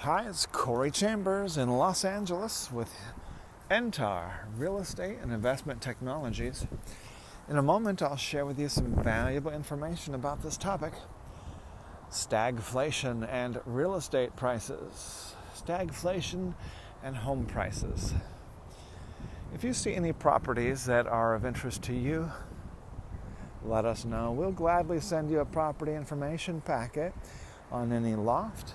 Hi, it's Corey Chambers in Los Angeles with Entar Real Estate and Investment Technologies. In a moment, I'll share with you some valuable information about this topic stagflation and real estate prices. Stagflation and home prices. If you see any properties that are of interest to you, let us know. We'll gladly send you a property information packet on any loft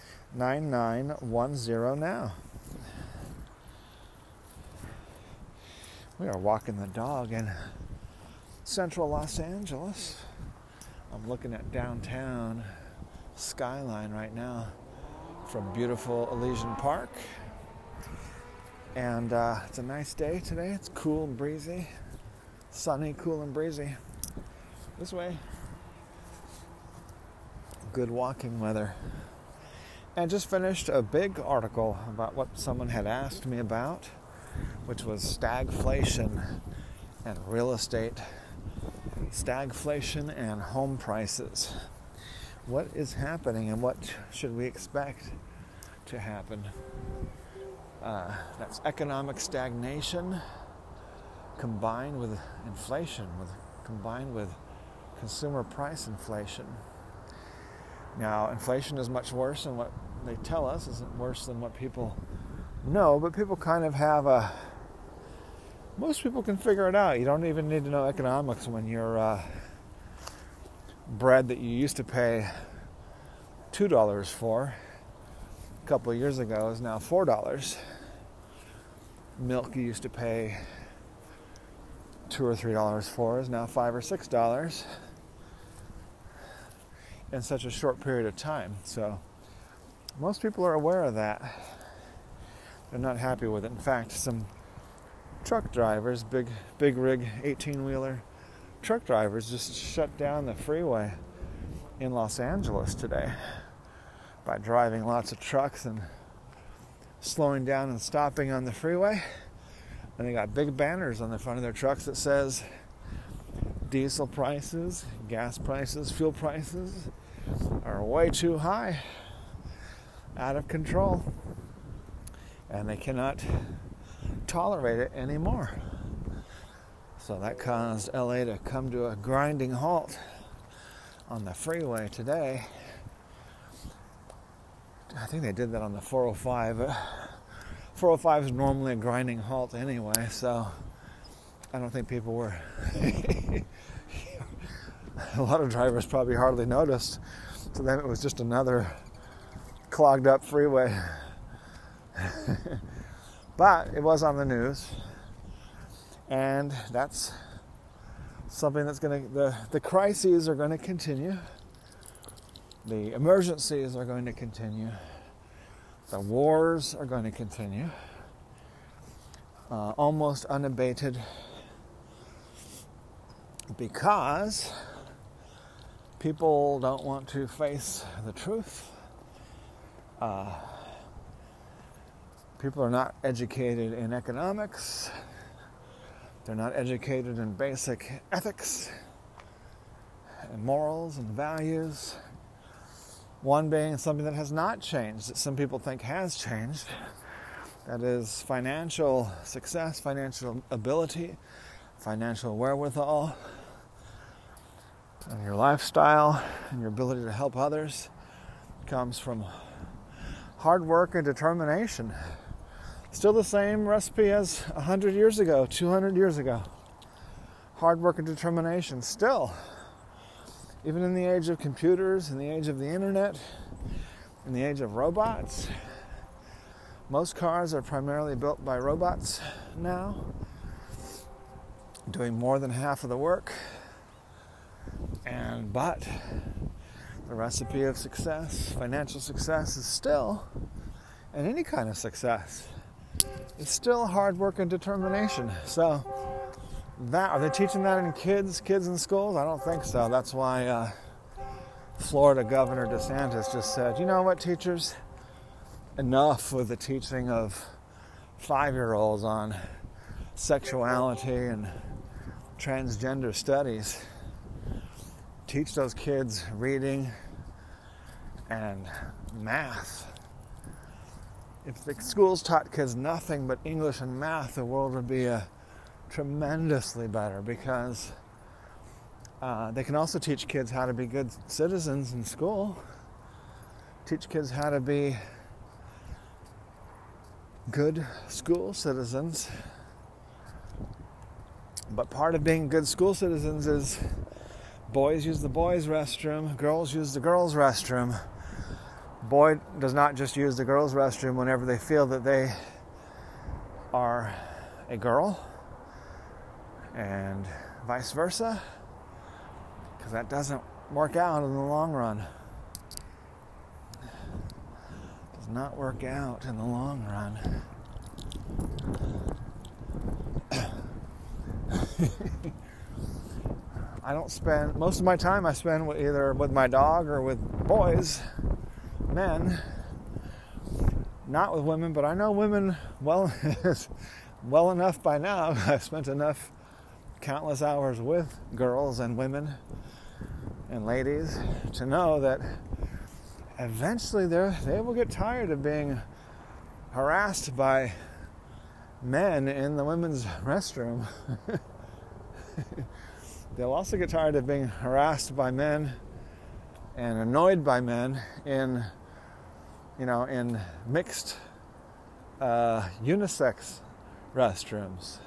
9910 now. We are walking the dog in central Los Angeles. I'm looking at downtown skyline right now from beautiful Elysian Park. And uh, it's a nice day today. It's cool and breezy, sunny, cool and breezy. This way, good walking weather and just finished a big article about what someone had asked me about, which was stagflation and real estate, stagflation and home prices. What is happening and what should we expect to happen? Uh, that's economic stagnation combined with inflation, with combined with consumer price inflation. Now, inflation is much worse than what they tell us, isn't worse than what people know, but people kind of have a. Most people can figure it out. You don't even need to know economics when your uh, bread that you used to pay $2 for a couple of years ago is now $4. Milk you used to pay two or three dollars for is now five or six dollars in such a short period of time. So most people are aware of that. They're not happy with it. In fact, some truck drivers, big big rig 18 wheeler truck drivers just shut down the freeway in Los Angeles today by driving lots of trucks and slowing down and stopping on the freeway. And they got big banners on the front of their trucks that says diesel prices, gas prices, fuel prices are way too high, out of control, and they cannot tolerate it anymore. So that caused LA to come to a grinding halt on the freeway today. I think they did that on the 405. Uh, 405 is normally a grinding halt anyway, so I don't think people were a lot of drivers probably hardly noticed. To them, it was just another clogged up freeway. but it was on the news, and that's something that's going to, the, the crises are going to continue, the emergencies are going to continue, the wars are going to continue, uh, almost unabated. Because people don't want to face the truth. Uh, people are not educated in economics. They're not educated in basic ethics and morals and values. One being something that has not changed, that some people think has changed. That is financial success, financial ability, financial wherewithal, and your lifestyle and your ability to help others comes from hard work and determination. Still the same recipe as 100 years ago, 200 years ago. Hard work and determination. Still, even in the age of computers, in the age of the internet, in the age of robots, most cars are primarily built by robots now, doing more than half of the work. And but the recipe of success, financial success, is still and any kind of success is still hard work and determination. So, that are they teaching that in kids, kids in schools? I don't think so. That's why uh, Florida Governor DeSantis just said, you know what, teachers, enough with the teaching of five-year-olds on sexuality and transgender studies. Teach those kids reading and math if the schools taught kids nothing but English and math, the world would be a tremendously better because uh, they can also teach kids how to be good citizens in school, teach kids how to be good school citizens. But part of being good school citizens is boys use the boys' restroom, girls use the girls' restroom boy does not just use the girls' restroom whenever they feel that they are a girl, and vice versa, because that doesn't work out in the long run. Does not work out in the long run. I don't spend most of my time I spend either with my dog or with boys men, not with women, but I know women well, well enough by now. I've spent enough countless hours with girls and women and ladies to know that eventually they will get tired of being harassed by men in the women's restroom. They'll also get tired of being harassed by men and annoyed by men in you know, in mixed uh, unisex restrooms.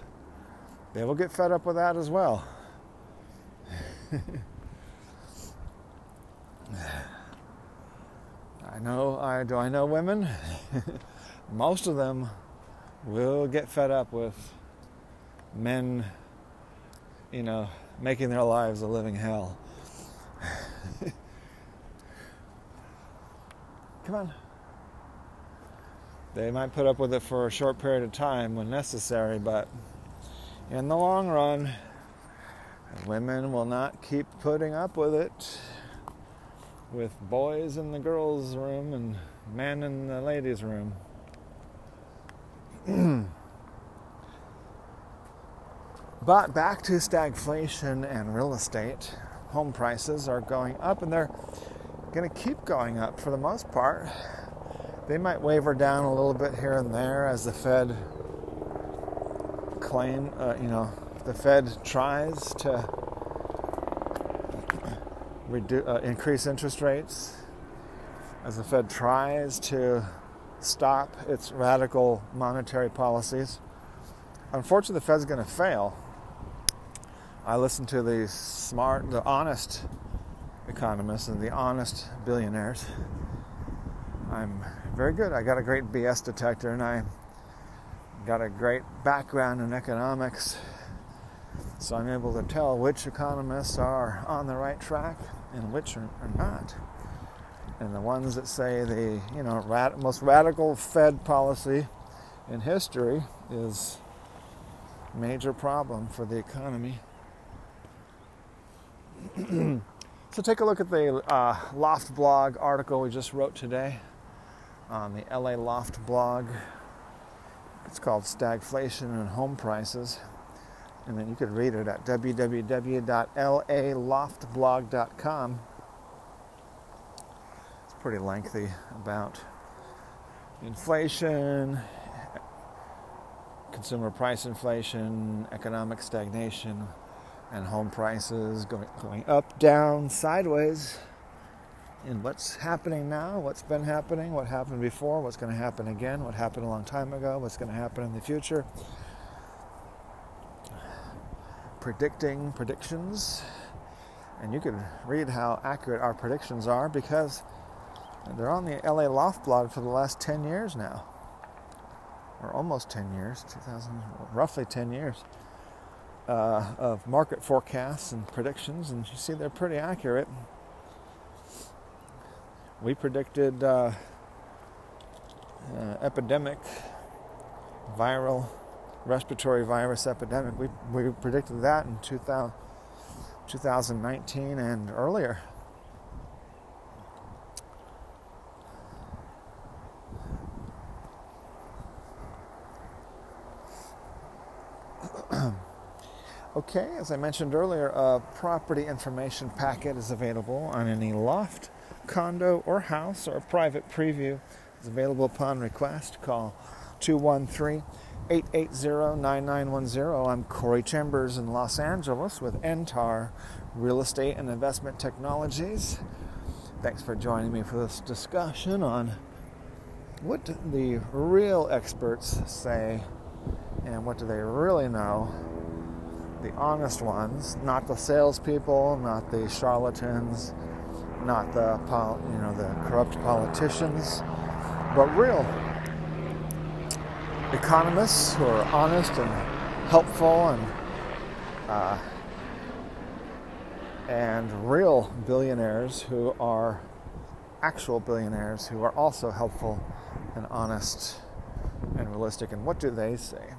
They will get fed up with that as well. I know, I do I know women? Most of them will get fed up with men, you know, making their lives a living hell. Come on. They might put up with it for a short period of time when necessary, but in the long run, women will not keep putting up with it with boys in the girls' room and men in the ladies' room. But back to stagflation and real estate. Home prices are going up and they're going to keep going up for the most part they might waver down a little bit here and there as the Fed claim, uh, you know, the Fed tries to reduce, uh, increase interest rates, as the Fed tries to stop its radical monetary policies. Unfortunately, the Fed's going to fail. I listen to the smart, the honest economists and the honest billionaires. I'm very good. I got a great BS detector and I got a great background in economics. So I'm able to tell which economists are on the right track and which are, not. And the ones that say the you know most radical Fed policy in history is major problem for the economy. So take a look at the uh, Loft blog article we just wrote today on the LA Loft blog. It's called Stagflation and Home Prices. And then you could read it at www.laloftblog.com. It's pretty lengthy about inflation, consumer price inflation, economic stagnation, and home prices going, going up, down, sideways And what's happening now, what's been happening, what happened before, what's going to happen again, what happened a long time ago, what's going to happen in the future. Predicting predictions. And you can read how accurate our predictions are because they're on the LA Loft blog for the last 10 years now. Or almost 10 years, 2000, roughly 10 years uh, of market forecasts and predictions. And you see they're pretty accurate we predicted uh, uh, epidemic, viral, respiratory virus epidemic. We, we predicted that in 2000, 2019 and earlier. Okay, as I mentioned earlier, a property information packet is available on any loft, condo, or house, or a private preview is available upon request. Call 213 880 9910. I'm Corey Chambers in Los Angeles with NTAR Real Estate and Investment Technologies. Thanks for joining me for this discussion on what the real experts say and what do they really know the honest ones, not the salespeople, not the charlatans, not the you know the corrupt politicians, but real economists who are honest and helpful and uh, and real billionaires who are actual billionaires who are also helpful and honest and realistic. And what do they say?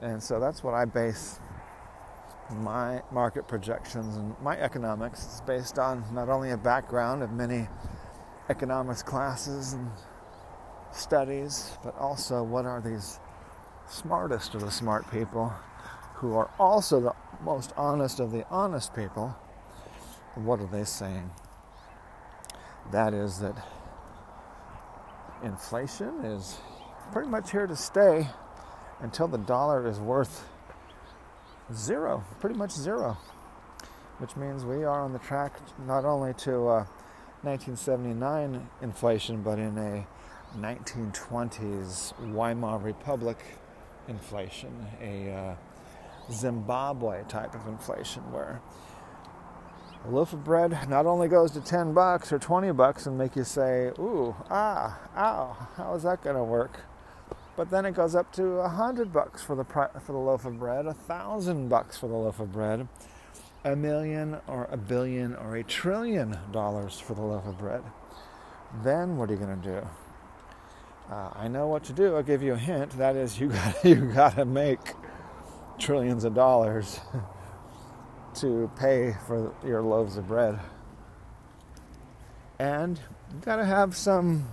And so that's what I base my market projections and my economics is based on not only a background of many economics classes and studies, but also what are these smartest of the smart people who are also the most honest of the honest people. What are they saying? That is that inflation is pretty much here to stay until the dollar is worth zero, pretty much zero, which means we are on the track not only to uh, 1979 inflation, but in a 1920s Weimar Republic inflation, a uh, Zimbabwe type of inflation where a loaf of bread not only goes to 10 bucks or 20 bucks and make you say, ooh, ah, ow, how is that going to work? But then it goes up to a hundred bucks for the for the loaf of bread, a thousand bucks for the loaf of bread, a million or a billion or a trillion dollars for the loaf of bread. Then what are you going to do? Uh, I know what to do. I'll give you a hint. That is, you got you got to make trillions of dollars to pay for your loaves of bread, and you got to have some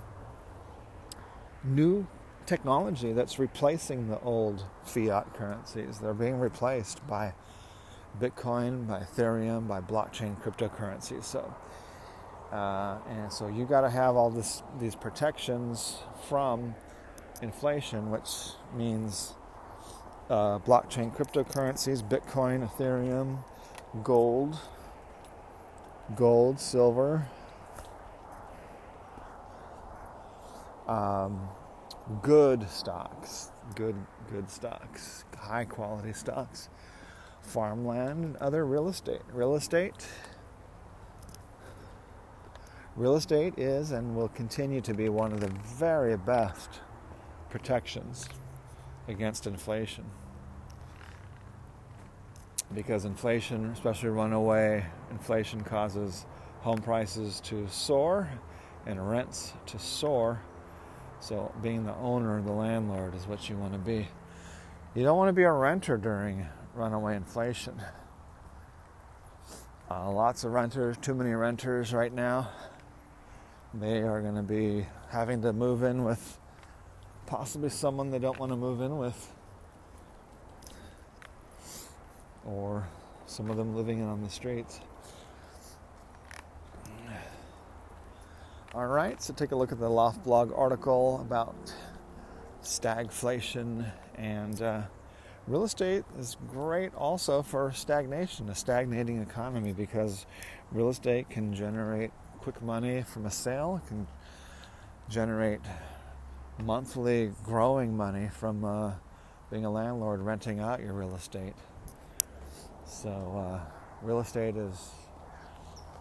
new technology that's replacing the old fiat currencies. They're being replaced by Bitcoin, by Ethereum, by blockchain cryptocurrencies. So, uh, and so you got to have all this these protections from inflation, which means uh, blockchain cryptocurrencies, Bitcoin, Ethereum, gold, gold, silver. Um, good stocks, good good stocks, high quality stocks, farmland and other real estate. Real estate Real estate is and will continue to be one of the very best protections against inflation. Because inflation, especially runaway inflation, causes home prices to soar and rents to soar so, being the owner, the landlord, is what you want to be. You don't want to be a renter during runaway inflation. Uh, lots of renters, too many renters right now. They are going to be having to move in with possibly someone they don't want to move in with, or some of them living in on the streets. All right, so take a look at the Loft Blog article about stagflation and uh, real estate is great also for stagnation, a stagnating economy, because real estate can generate quick money from a sale, can generate monthly growing money from uh, being a landlord renting out your real estate. So, uh, real estate is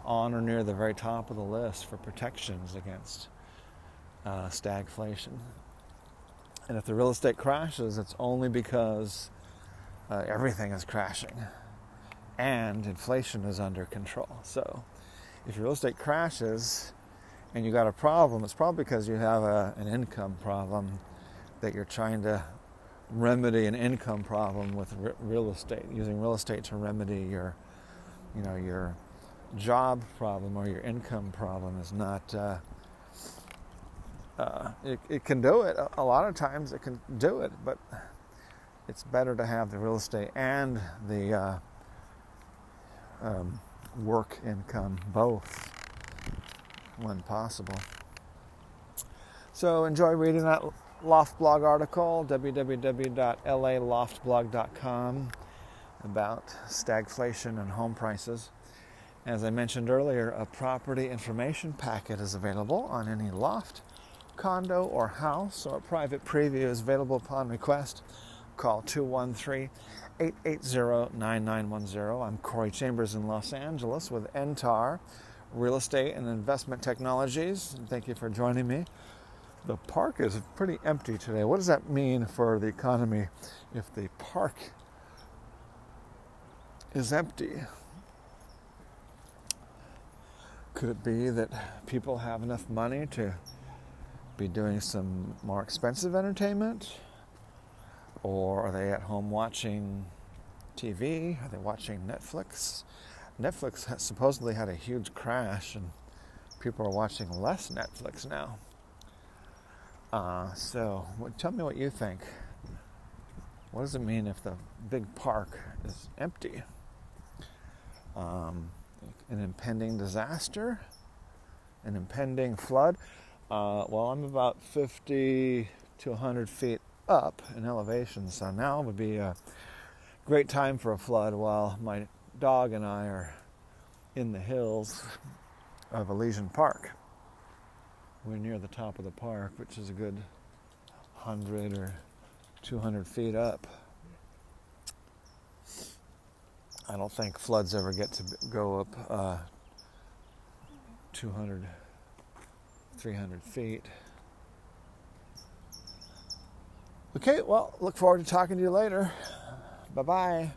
on or near the very top of the list for protections against uh, stagflation. And if the real estate crashes, it's only because uh, everything is crashing and inflation is under control. So if your real estate crashes and you got a problem, it's probably because you have a, an income problem that you're trying to remedy an income problem with re- real estate, using real estate to remedy your, you know, your job problem or your income problem is not. Uh, uh, it, it, can do it. A, lot of times it can do it, but it's better to have the real estate and the uh, um, work income both when possible. So enjoy reading that Loft blog article, www.laloftblog.com, about stagflation and home prices. As I mentioned earlier, a property information packet is available on any loft, condo, or house, or a private preview is available upon request. Call 213 880 9910. I'm Corey Chambers in Los Angeles with NTAR Real Estate and Investment Technologies. thank you for joining me the park is pretty empty today. What does that mean for the economy if the park is empty? Could it be that people have enough money to be doing some more expensive entertainment? Or are they at home watching TV? Are they watching Netflix? Netflix has supposedly had a huge crash and people are watching less Netflix now. Uh, so, tell me what you think. What does it mean if the big park is empty? Um, an impending disaster? An impending flood? Uh, well, I'm about 50 to 100 feet up in elevation, so now would be a great time for a flood while my dog and I are in the hills of Elysian Park we're near the top of the park, which is a good 100 or 200 feet up. I don't think floods ever get to go up uh, 200, 300 feet. Okay, well, look forward to talking to you later. Bye bye.